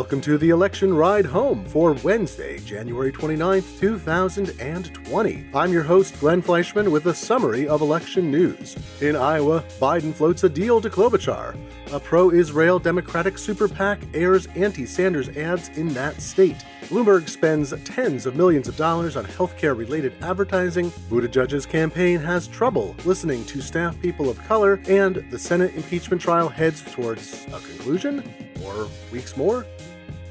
Welcome to the election ride home for Wednesday, January 29th, 2020. I'm your host, Glenn Fleishman, with a summary of election news. In Iowa, Biden floats a deal to Klobuchar. A pro Israel Democratic super PAC airs anti Sanders ads in that state. Bloomberg spends tens of millions of dollars on healthcare related advertising. Buttigieg's campaign has trouble listening to staff people of color, and the Senate impeachment trial heads towards a conclusion? Or weeks more?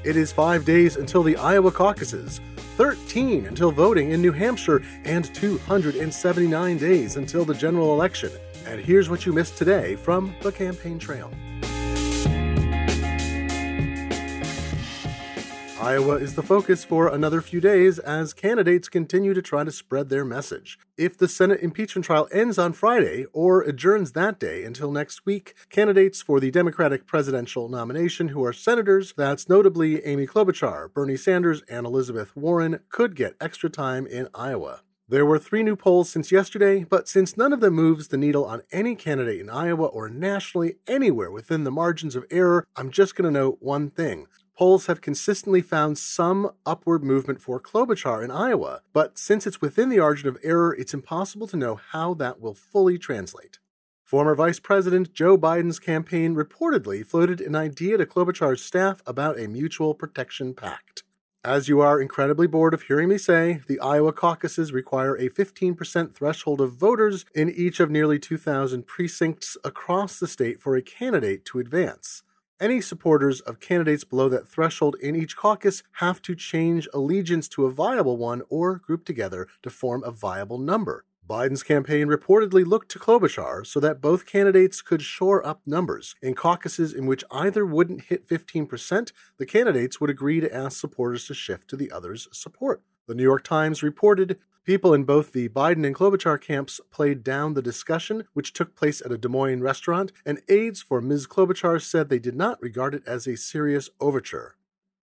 It is five days until the Iowa caucuses, 13 until voting in New Hampshire, and 279 days until the general election. And here's what you missed today from the campaign trail. Iowa is the focus for another few days as candidates continue to try to spread their message. If the Senate impeachment trial ends on Friday or adjourns that day until next week, candidates for the Democratic presidential nomination who are senators, that's notably Amy Klobuchar, Bernie Sanders, and Elizabeth Warren, could get extra time in Iowa. There were three new polls since yesterday, but since none of them moves the needle on any candidate in Iowa or nationally anywhere within the margins of error, I'm just going to note one thing polls have consistently found some upward movement for Klobuchar in Iowa, but since it's within the margin of error, it's impossible to know how that will fully translate. Former Vice President Joe Biden's campaign reportedly floated an idea to Klobuchar's staff about a mutual protection pact. As you are incredibly bored of hearing me say, the Iowa caucuses require a 15% threshold of voters in each of nearly 2,000 precincts across the state for a candidate to advance. Any supporters of candidates below that threshold in each caucus have to change allegiance to a viable one or group together to form a viable number. Biden's campaign reportedly looked to Klobuchar so that both candidates could shore up numbers. In caucuses in which either wouldn't hit 15%, the candidates would agree to ask supporters to shift to the other's support. The New York Times reported People in both the Biden and Klobuchar camps played down the discussion, which took place at a Des Moines restaurant, and aides for Ms. Klobuchar said they did not regard it as a serious overture.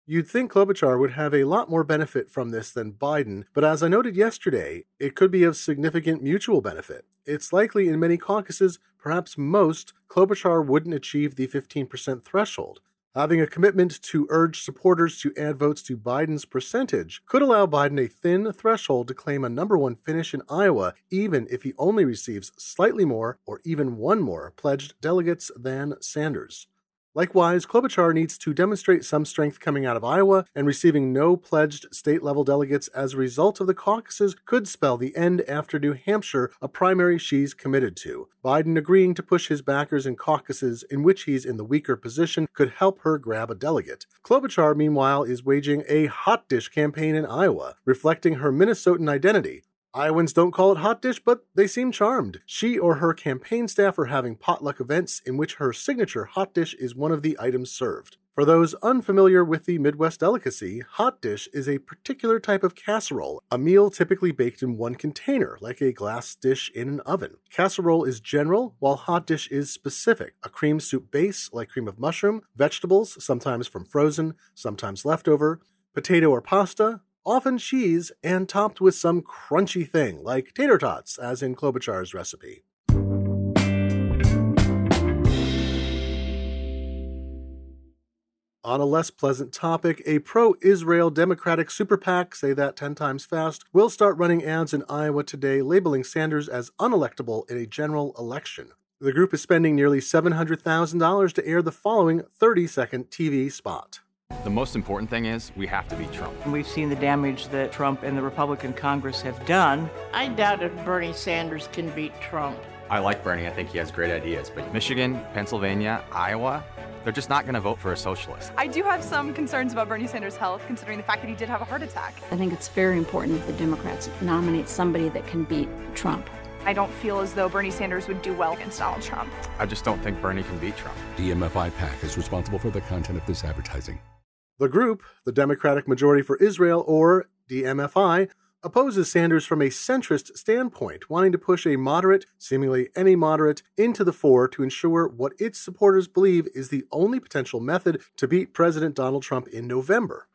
You'd think Klobuchar would have a lot more benefit from this than Biden, but as I noted yesterday, it could be of significant mutual benefit. It's likely in many caucuses, perhaps most, Klobuchar wouldn't achieve the 15% threshold. Having a commitment to urge supporters to add votes to Biden's percentage could allow Biden a thin threshold to claim a number one finish in Iowa, even if he only receives slightly more or even one more pledged delegates than Sanders. Likewise, Klobuchar needs to demonstrate some strength coming out of Iowa, and receiving no pledged state level delegates as a result of the caucuses could spell the end after New Hampshire, a primary she's committed to. Biden agreeing to push his backers in caucuses in which he's in the weaker position could help her grab a delegate. Klobuchar, meanwhile, is waging a hot dish campaign in Iowa, reflecting her Minnesotan identity. Iowans don't call it hot dish, but they seem charmed. She or her campaign staff are having potluck events in which her signature hot dish is one of the items served. For those unfamiliar with the Midwest delicacy, hot dish is a particular type of casserole, a meal typically baked in one container, like a glass dish in an oven. Casserole is general, while hot dish is specific. A cream soup base, like cream of mushroom, vegetables, sometimes from frozen, sometimes leftover, potato or pasta, often cheese, and topped with some crunchy thing, like tater tots, as in Klobuchar's recipe. On a less pleasant topic, a pro Israel Democratic super PAC, say that 10 times fast, will start running ads in Iowa today labeling Sanders as unelectable in a general election. The group is spending nearly $700,000 to air the following 30 second TV spot. The most important thing is we have to beat Trump. We've seen the damage that Trump and the Republican Congress have done. I doubt if Bernie Sanders can beat Trump. I like Bernie. I think he has great ideas. But Michigan, Pennsylvania, Iowa, they're just not going to vote for a socialist. I do have some concerns about Bernie Sanders' health, considering the fact that he did have a heart attack. I think it's very important that the Democrats nominate somebody that can beat Trump. I don't feel as though Bernie Sanders would do well against Donald Trump. I just don't think Bernie can beat Trump. DMFI PAC is responsible for the content of this advertising. The group, the Democratic Majority for Israel, or DMFI, opposes Sanders from a centrist standpoint, wanting to push a moderate, seemingly any moderate, into the fore to ensure what its supporters believe is the only potential method to beat President Donald Trump in November.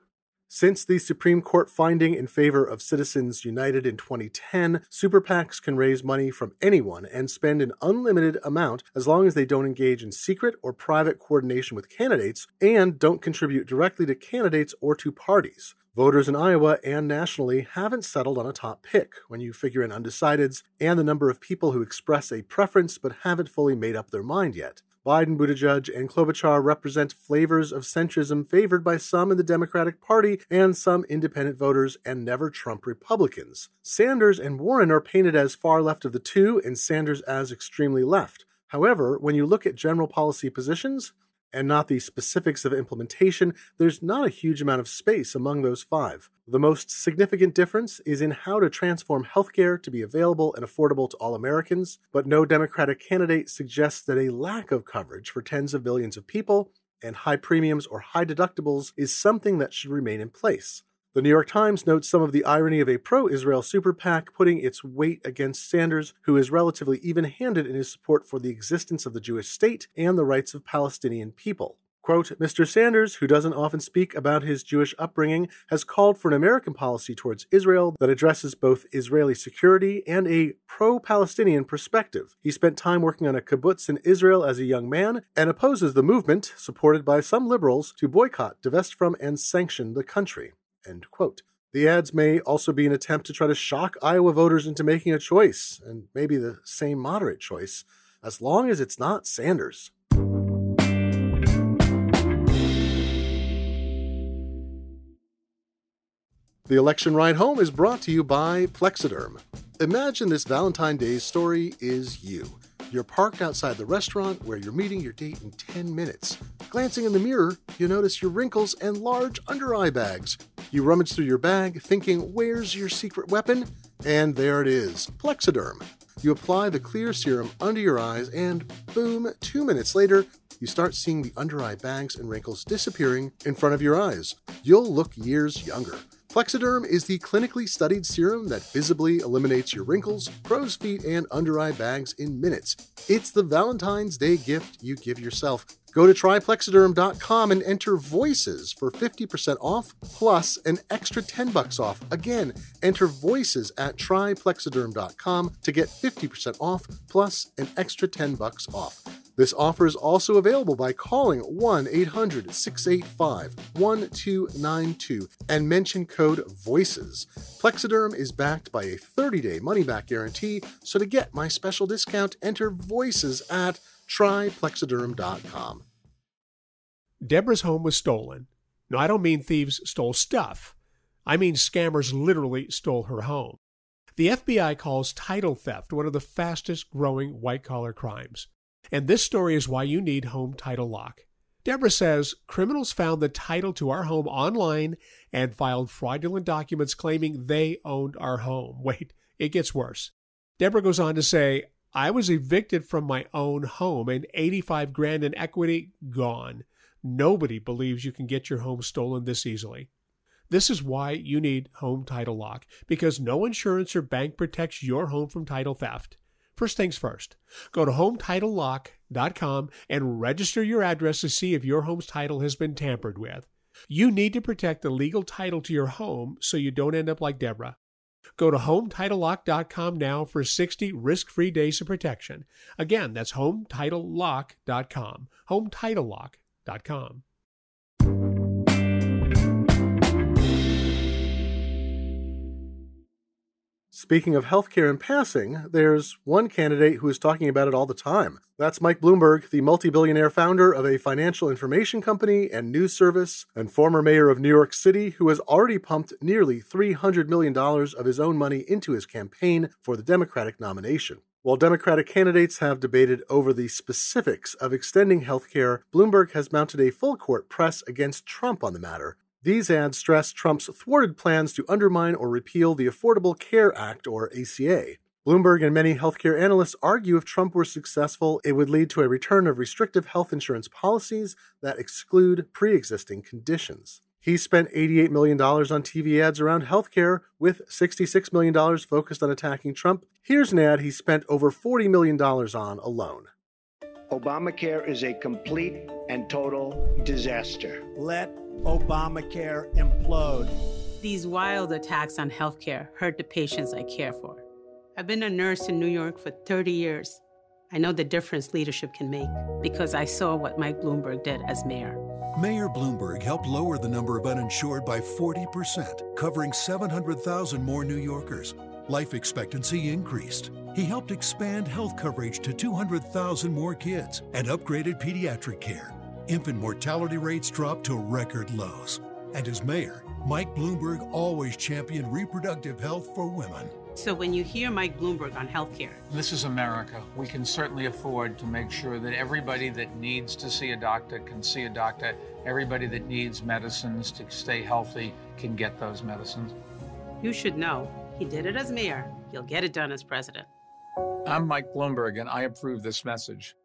Since the Supreme Court finding in favor of Citizens United in 2010, super PACs can raise money from anyone and spend an unlimited amount as long as they don't engage in secret or private coordination with candidates and don't contribute directly to candidates or to parties. Voters in Iowa and nationally haven't settled on a top pick when you figure in undecideds and the number of people who express a preference but haven't fully made up their mind yet. Biden, Buttigieg, and Klobuchar represent flavors of centrism favored by some in the Democratic Party and some independent voters and never Trump Republicans. Sanders and Warren are painted as far left of the two, and Sanders as extremely left. However, when you look at general policy positions, and not the specifics of implementation, there's not a huge amount of space among those five. The most significant difference is in how to transform healthcare to be available and affordable to all Americans, but no Democratic candidate suggests that a lack of coverage for tens of billions of people and high premiums or high deductibles is something that should remain in place. The New York Times notes some of the irony of a pro Israel super PAC putting its weight against Sanders, who is relatively even handed in his support for the existence of the Jewish state and the rights of Palestinian people. Quote, Mr. Sanders, who doesn't often speak about his Jewish upbringing, has called for an American policy towards Israel that addresses both Israeli security and a pro Palestinian perspective. He spent time working on a kibbutz in Israel as a young man and opposes the movement, supported by some liberals, to boycott, divest from, and sanction the country. End quote. The ads may also be an attempt to try to shock Iowa voters into making a choice, and maybe the same moderate choice, as long as it's not Sanders. The election ride home is brought to you by Plexaderm. Imagine this Valentine's Day story is you. You're parked outside the restaurant where you're meeting your date in 10 minutes. Glancing in the mirror, you notice your wrinkles and large under eye bags. You rummage through your bag, thinking, where's your secret weapon? And there it is Plexaderm. You apply the clear serum under your eyes, and boom, two minutes later, you start seeing the under eye bags and wrinkles disappearing in front of your eyes. You'll look years younger. Plexaderm is the clinically studied serum that visibly eliminates your wrinkles, crow's feet, and under eye bags in minutes. It's the Valentine's Day gift you give yourself. Go to tryplexaderm.com and enter voices for 50% off plus an extra 10 bucks off. Again, enter voices at tryplexaderm.com to get 50% off plus an extra 10 bucks off. This offer is also available by calling 1 800 685 1292 and mention code VOICES. Plexaderm is backed by a 30 day money back guarantee, so to get my special discount, enter VOICES at tryplexaderm.com. Deborah's home was stolen. No, I don't mean thieves stole stuff. I mean scammers literally stole her home. The FBI calls title theft one of the fastest growing white collar crimes. And this story is why you need Home Title Lock. Deborah says criminals found the title to our home online and filed fraudulent documents claiming they owned our home. Wait, it gets worse. Deborah goes on to say, I was evicted from my own home and 85 grand in equity gone. Nobody believes you can get your home stolen this easily. This is why you need Home Title Lock because no insurance or bank protects your home from title theft. First things first, go to HometitleLock.com and register your address to see if your home's title has been tampered with. You need to protect the legal title to your home so you don't end up like Deborah. Go to HometitleLock.com now for 60 risk-free days of protection. Again, that's HometitleLock.com. HometitleLock.com. Speaking of healthcare in passing, there's one candidate who is talking about it all the time. That's Mike Bloomberg, the multi billionaire founder of a financial information company and news service, and former mayor of New York City, who has already pumped nearly $300 million of his own money into his campaign for the Democratic nomination. While Democratic candidates have debated over the specifics of extending health care, Bloomberg has mounted a full court press against Trump on the matter, these ads stress Trump's thwarted plans to undermine or repeal the Affordable Care Act, or ACA. Bloomberg and many healthcare analysts argue if Trump were successful, it would lead to a return of restrictive health insurance policies that exclude pre existing conditions. He spent $88 million on TV ads around healthcare, with $66 million focused on attacking Trump. Here's an ad he spent over $40 million on alone. Obamacare is a complete and total disaster. Let Obamacare implode. These wild attacks on healthcare hurt the patients I care for. I've been a nurse in New York for 30 years. I know the difference leadership can make because I saw what Mike Bloomberg did as mayor. Mayor Bloomberg helped lower the number of uninsured by 40%, covering 700,000 more New Yorkers. Life expectancy increased. He helped expand health coverage to 200,000 more kids and upgraded pediatric care. Infant mortality rates dropped to record lows. And as mayor, Mike Bloomberg always championed reproductive health for women. So when you hear Mike Bloomberg on healthcare, this is America. We can certainly afford to make sure that everybody that needs to see a doctor can see a doctor. Everybody that needs medicines to stay healthy can get those medicines. You should know he did it as mayor. He'll get it done as president. I'm Mike Bloomberg, and I approve this message.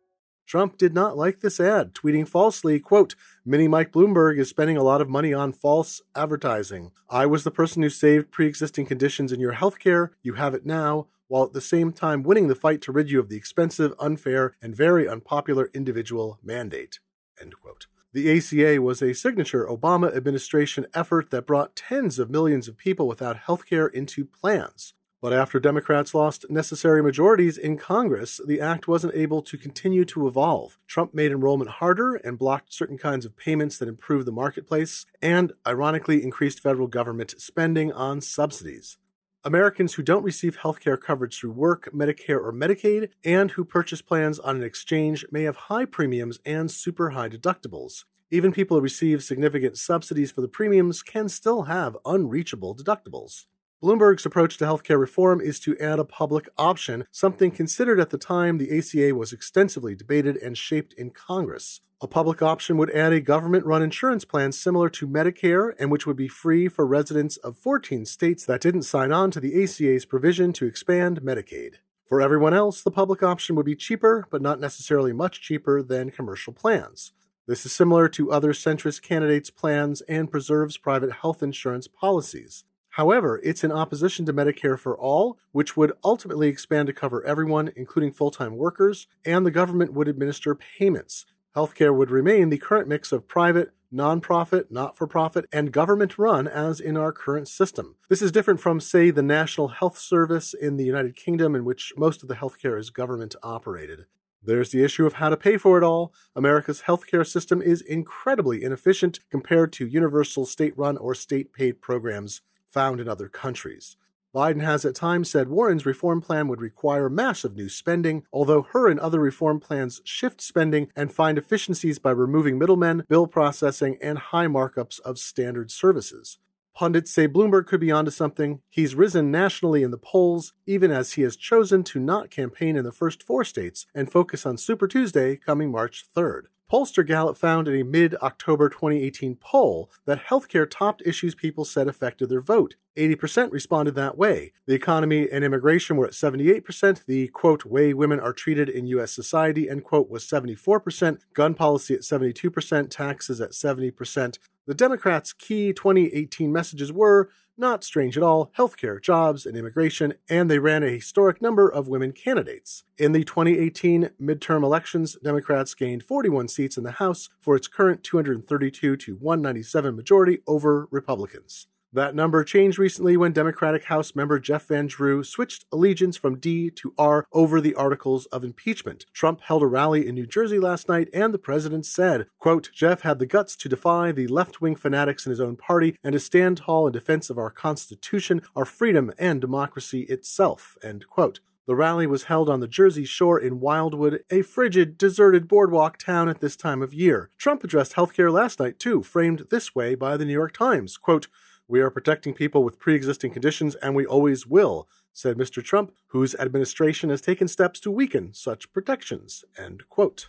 Trump did not like this ad, tweeting falsely, quote, Mini Mike Bloomberg is spending a lot of money on false advertising. I was the person who saved pre-existing conditions in your healthcare. You have it now, while at the same time winning the fight to rid you of the expensive, unfair, and very unpopular individual mandate. End quote. The ACA was a signature Obama administration effort that brought tens of millions of people without health care into plans. But after Democrats lost necessary majorities in Congress, the act wasn't able to continue to evolve. Trump made enrollment harder and blocked certain kinds of payments that improved the marketplace, and ironically increased federal government spending on subsidies. Americans who don't receive health care coverage through work, Medicare, or Medicaid, and who purchase plans on an exchange may have high premiums and super high deductibles. Even people who receive significant subsidies for the premiums can still have unreachable deductibles. Bloomberg's approach to healthcare reform is to add a public option, something considered at the time the ACA was extensively debated and shaped in Congress. A public option would add a government run insurance plan similar to Medicare and which would be free for residents of 14 states that didn't sign on to the ACA's provision to expand Medicaid. For everyone else, the public option would be cheaper, but not necessarily much cheaper than commercial plans. This is similar to other centrist candidates' plans and preserves private health insurance policies. However, it's in opposition to Medicare for All, which would ultimately expand to cover everyone, including full time workers, and the government would administer payments. Healthcare would remain the current mix of private, nonprofit, not for profit, and government run as in our current system. This is different from, say, the National Health Service in the United Kingdom, in which most of the healthcare is government operated. There's the issue of how to pay for it all. America's healthcare system is incredibly inefficient compared to universal state run or state paid programs found in other countries. Biden has at times said Warren's reform plan would require massive new spending, although her and other reform plans shift spending and find efficiencies by removing middlemen, bill processing, and high markups of standard services. Pundits say Bloomberg could be onto something. He's risen nationally in the polls, even as he has chosen to not campaign in the first four states and focus on Super Tuesday coming March 3rd. Pollster Gallup found in a mid October 2018 poll that healthcare topped issues people said affected their vote. 80% responded that way. The economy and immigration were at 78%. The quote, way women are treated in U.S. society, end quote, was 74%. Gun policy at 72%. Taxes at 70%. The Democrats' key 2018 messages were not strange at all, healthcare, jobs, and immigration, and they ran a historic number of women candidates. In the 2018 midterm elections, Democrats gained 41 seats in the House for its current 232 to 197 majority over Republicans. That number changed recently when Democratic House member Jeff Van Drew switched allegiance from D to R over the articles of impeachment. Trump held a rally in New Jersey last night, and the president said, quote, Jeff had the guts to defy the left-wing fanatics in his own party and to stand tall in defense of our Constitution, our freedom, and democracy itself, end quote. The rally was held on the Jersey Shore in Wildwood, a frigid, deserted boardwalk town at this time of year. Trump addressed healthcare last night, too, framed this way by the New York Times. Quote, we are protecting people with pre existing conditions, and we always will, said Mr. Trump, whose administration has taken steps to weaken such protections. End quote.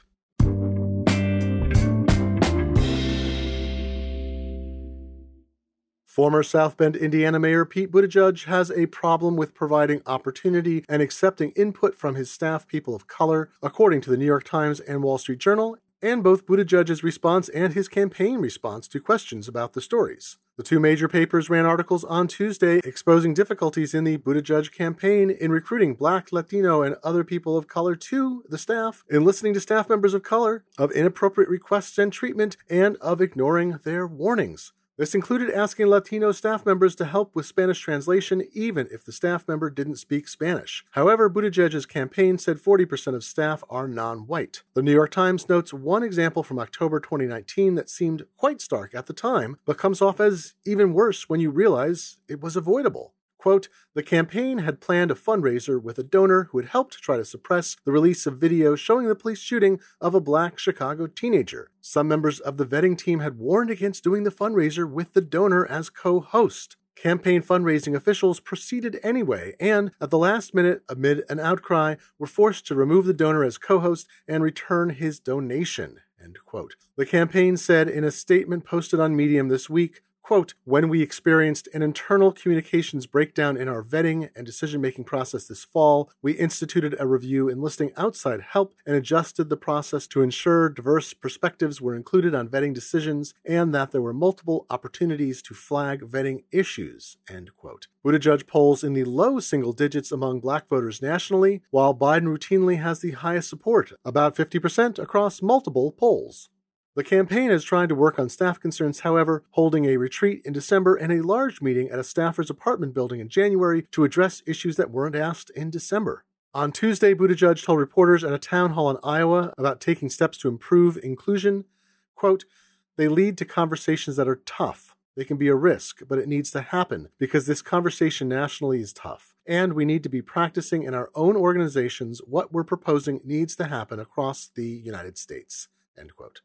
Former South Bend, Indiana Mayor Pete Buttigieg has a problem with providing opportunity and accepting input from his staff people of color, according to the New York Times and Wall Street Journal, and both Buttigieg's response and his campaign response to questions about the stories. The two major papers ran articles on Tuesday exposing difficulties in the Buttigieg campaign in recruiting black, Latino, and other people of color to the staff, in listening to staff members of color, of inappropriate requests and treatment, and of ignoring their warnings. This included asking Latino staff members to help with Spanish translation, even if the staff member didn't speak Spanish. However, Buttigieg's campaign said 40% of staff are non white. The New York Times notes one example from October 2019 that seemed quite stark at the time, but comes off as even worse when you realize it was avoidable. Quote, the campaign had planned a fundraiser with a donor who had helped try to suppress the release of video showing the police shooting of a black Chicago teenager. Some members of the vetting team had warned against doing the fundraiser with the donor as co host. Campaign fundraising officials proceeded anyway, and at the last minute, amid an outcry, were forced to remove the donor as co host and return his donation. The campaign said in a statement posted on Medium this week Quote, when we experienced an internal communications breakdown in our vetting and decision making process this fall, we instituted a review enlisting outside help and adjusted the process to ensure diverse perspectives were included on vetting decisions and that there were multiple opportunities to flag vetting issues. End quote. Buttigieg polls in the low single digits among black voters nationally, while Biden routinely has the highest support, about 50% across multiple polls. The campaign is trying to work on staff concerns, however, holding a retreat in December and a large meeting at a staffer's apartment building in January to address issues that weren't asked in December. On Tuesday, Buttigieg told reporters at a town hall in Iowa about taking steps to improve inclusion. Quote, they lead to conversations that are tough. They can be a risk, but it needs to happen because this conversation nationally is tough. And we need to be practicing in our own organizations what we're proposing needs to happen across the United States. End quote.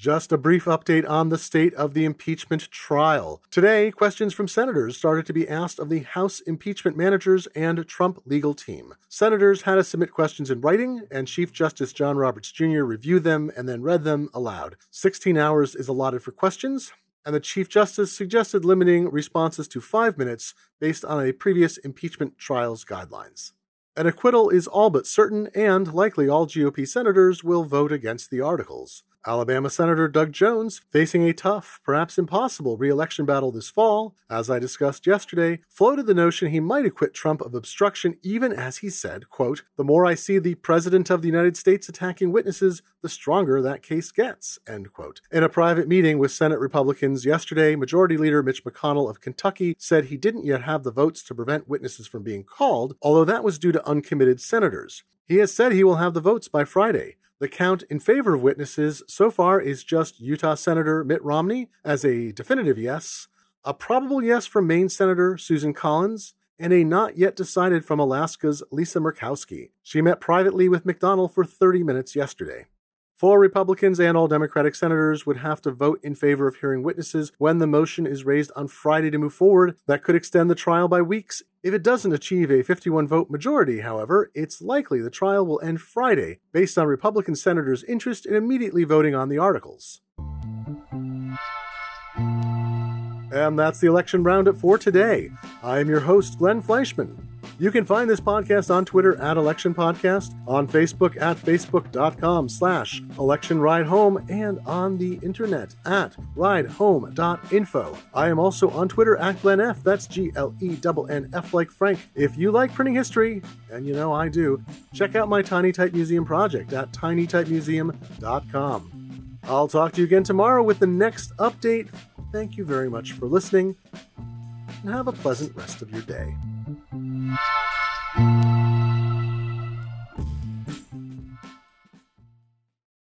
Just a brief update on the state of the impeachment trial. Today, questions from senators started to be asked of the House impeachment managers and Trump legal team. Senators had to submit questions in writing, and Chief Justice John Roberts Jr. reviewed them and then read them aloud. 16 hours is allotted for questions, and the Chief Justice suggested limiting responses to five minutes based on a previous impeachment trial's guidelines. An acquittal is all but certain, and likely all GOP senators will vote against the articles. Alabama Senator Doug Jones, facing a tough, perhaps impossible re election battle this fall, as I discussed yesterday, floated the notion he might acquit Trump of obstruction even as he said, quote, The more I see the President of the United States attacking witnesses, the stronger that case gets, end quote. In a private meeting with Senate Republicans yesterday, Majority Leader Mitch McConnell of Kentucky said he didn't yet have the votes to prevent witnesses from being called, although that was due to uncommitted senators. He has said he will have the votes by Friday. The count in favor of witnesses so far is just Utah Senator Mitt Romney as a definitive yes, a probable yes from Maine Senator Susan Collins, and a not yet decided from Alaska's Lisa Murkowski. She met privately with McConnell for 30 minutes yesterday. Four Republicans and all Democratic senators would have to vote in favor of hearing witnesses when the motion is raised on Friday to move forward. That could extend the trial by weeks. If it doesn't achieve a 51 vote majority, however, it's likely the trial will end Friday based on Republican senators' interest in immediately voting on the articles. And that's the election roundup for today. I'm your host, Glenn Fleishman. You can find this podcast on Twitter at Election Podcast, on Facebook at facebook.com slash election ride home, and on the internet at ridehome.info. I am also on Twitter at Glenn F. That's G L E N F like Frank. If you like printing history, and you know I do, check out my Tiny Type Museum project at tinytypemuseum.com. I'll talk to you again tomorrow with the next update. Thank you very much for listening, and have a pleasant rest of your day. Thank you.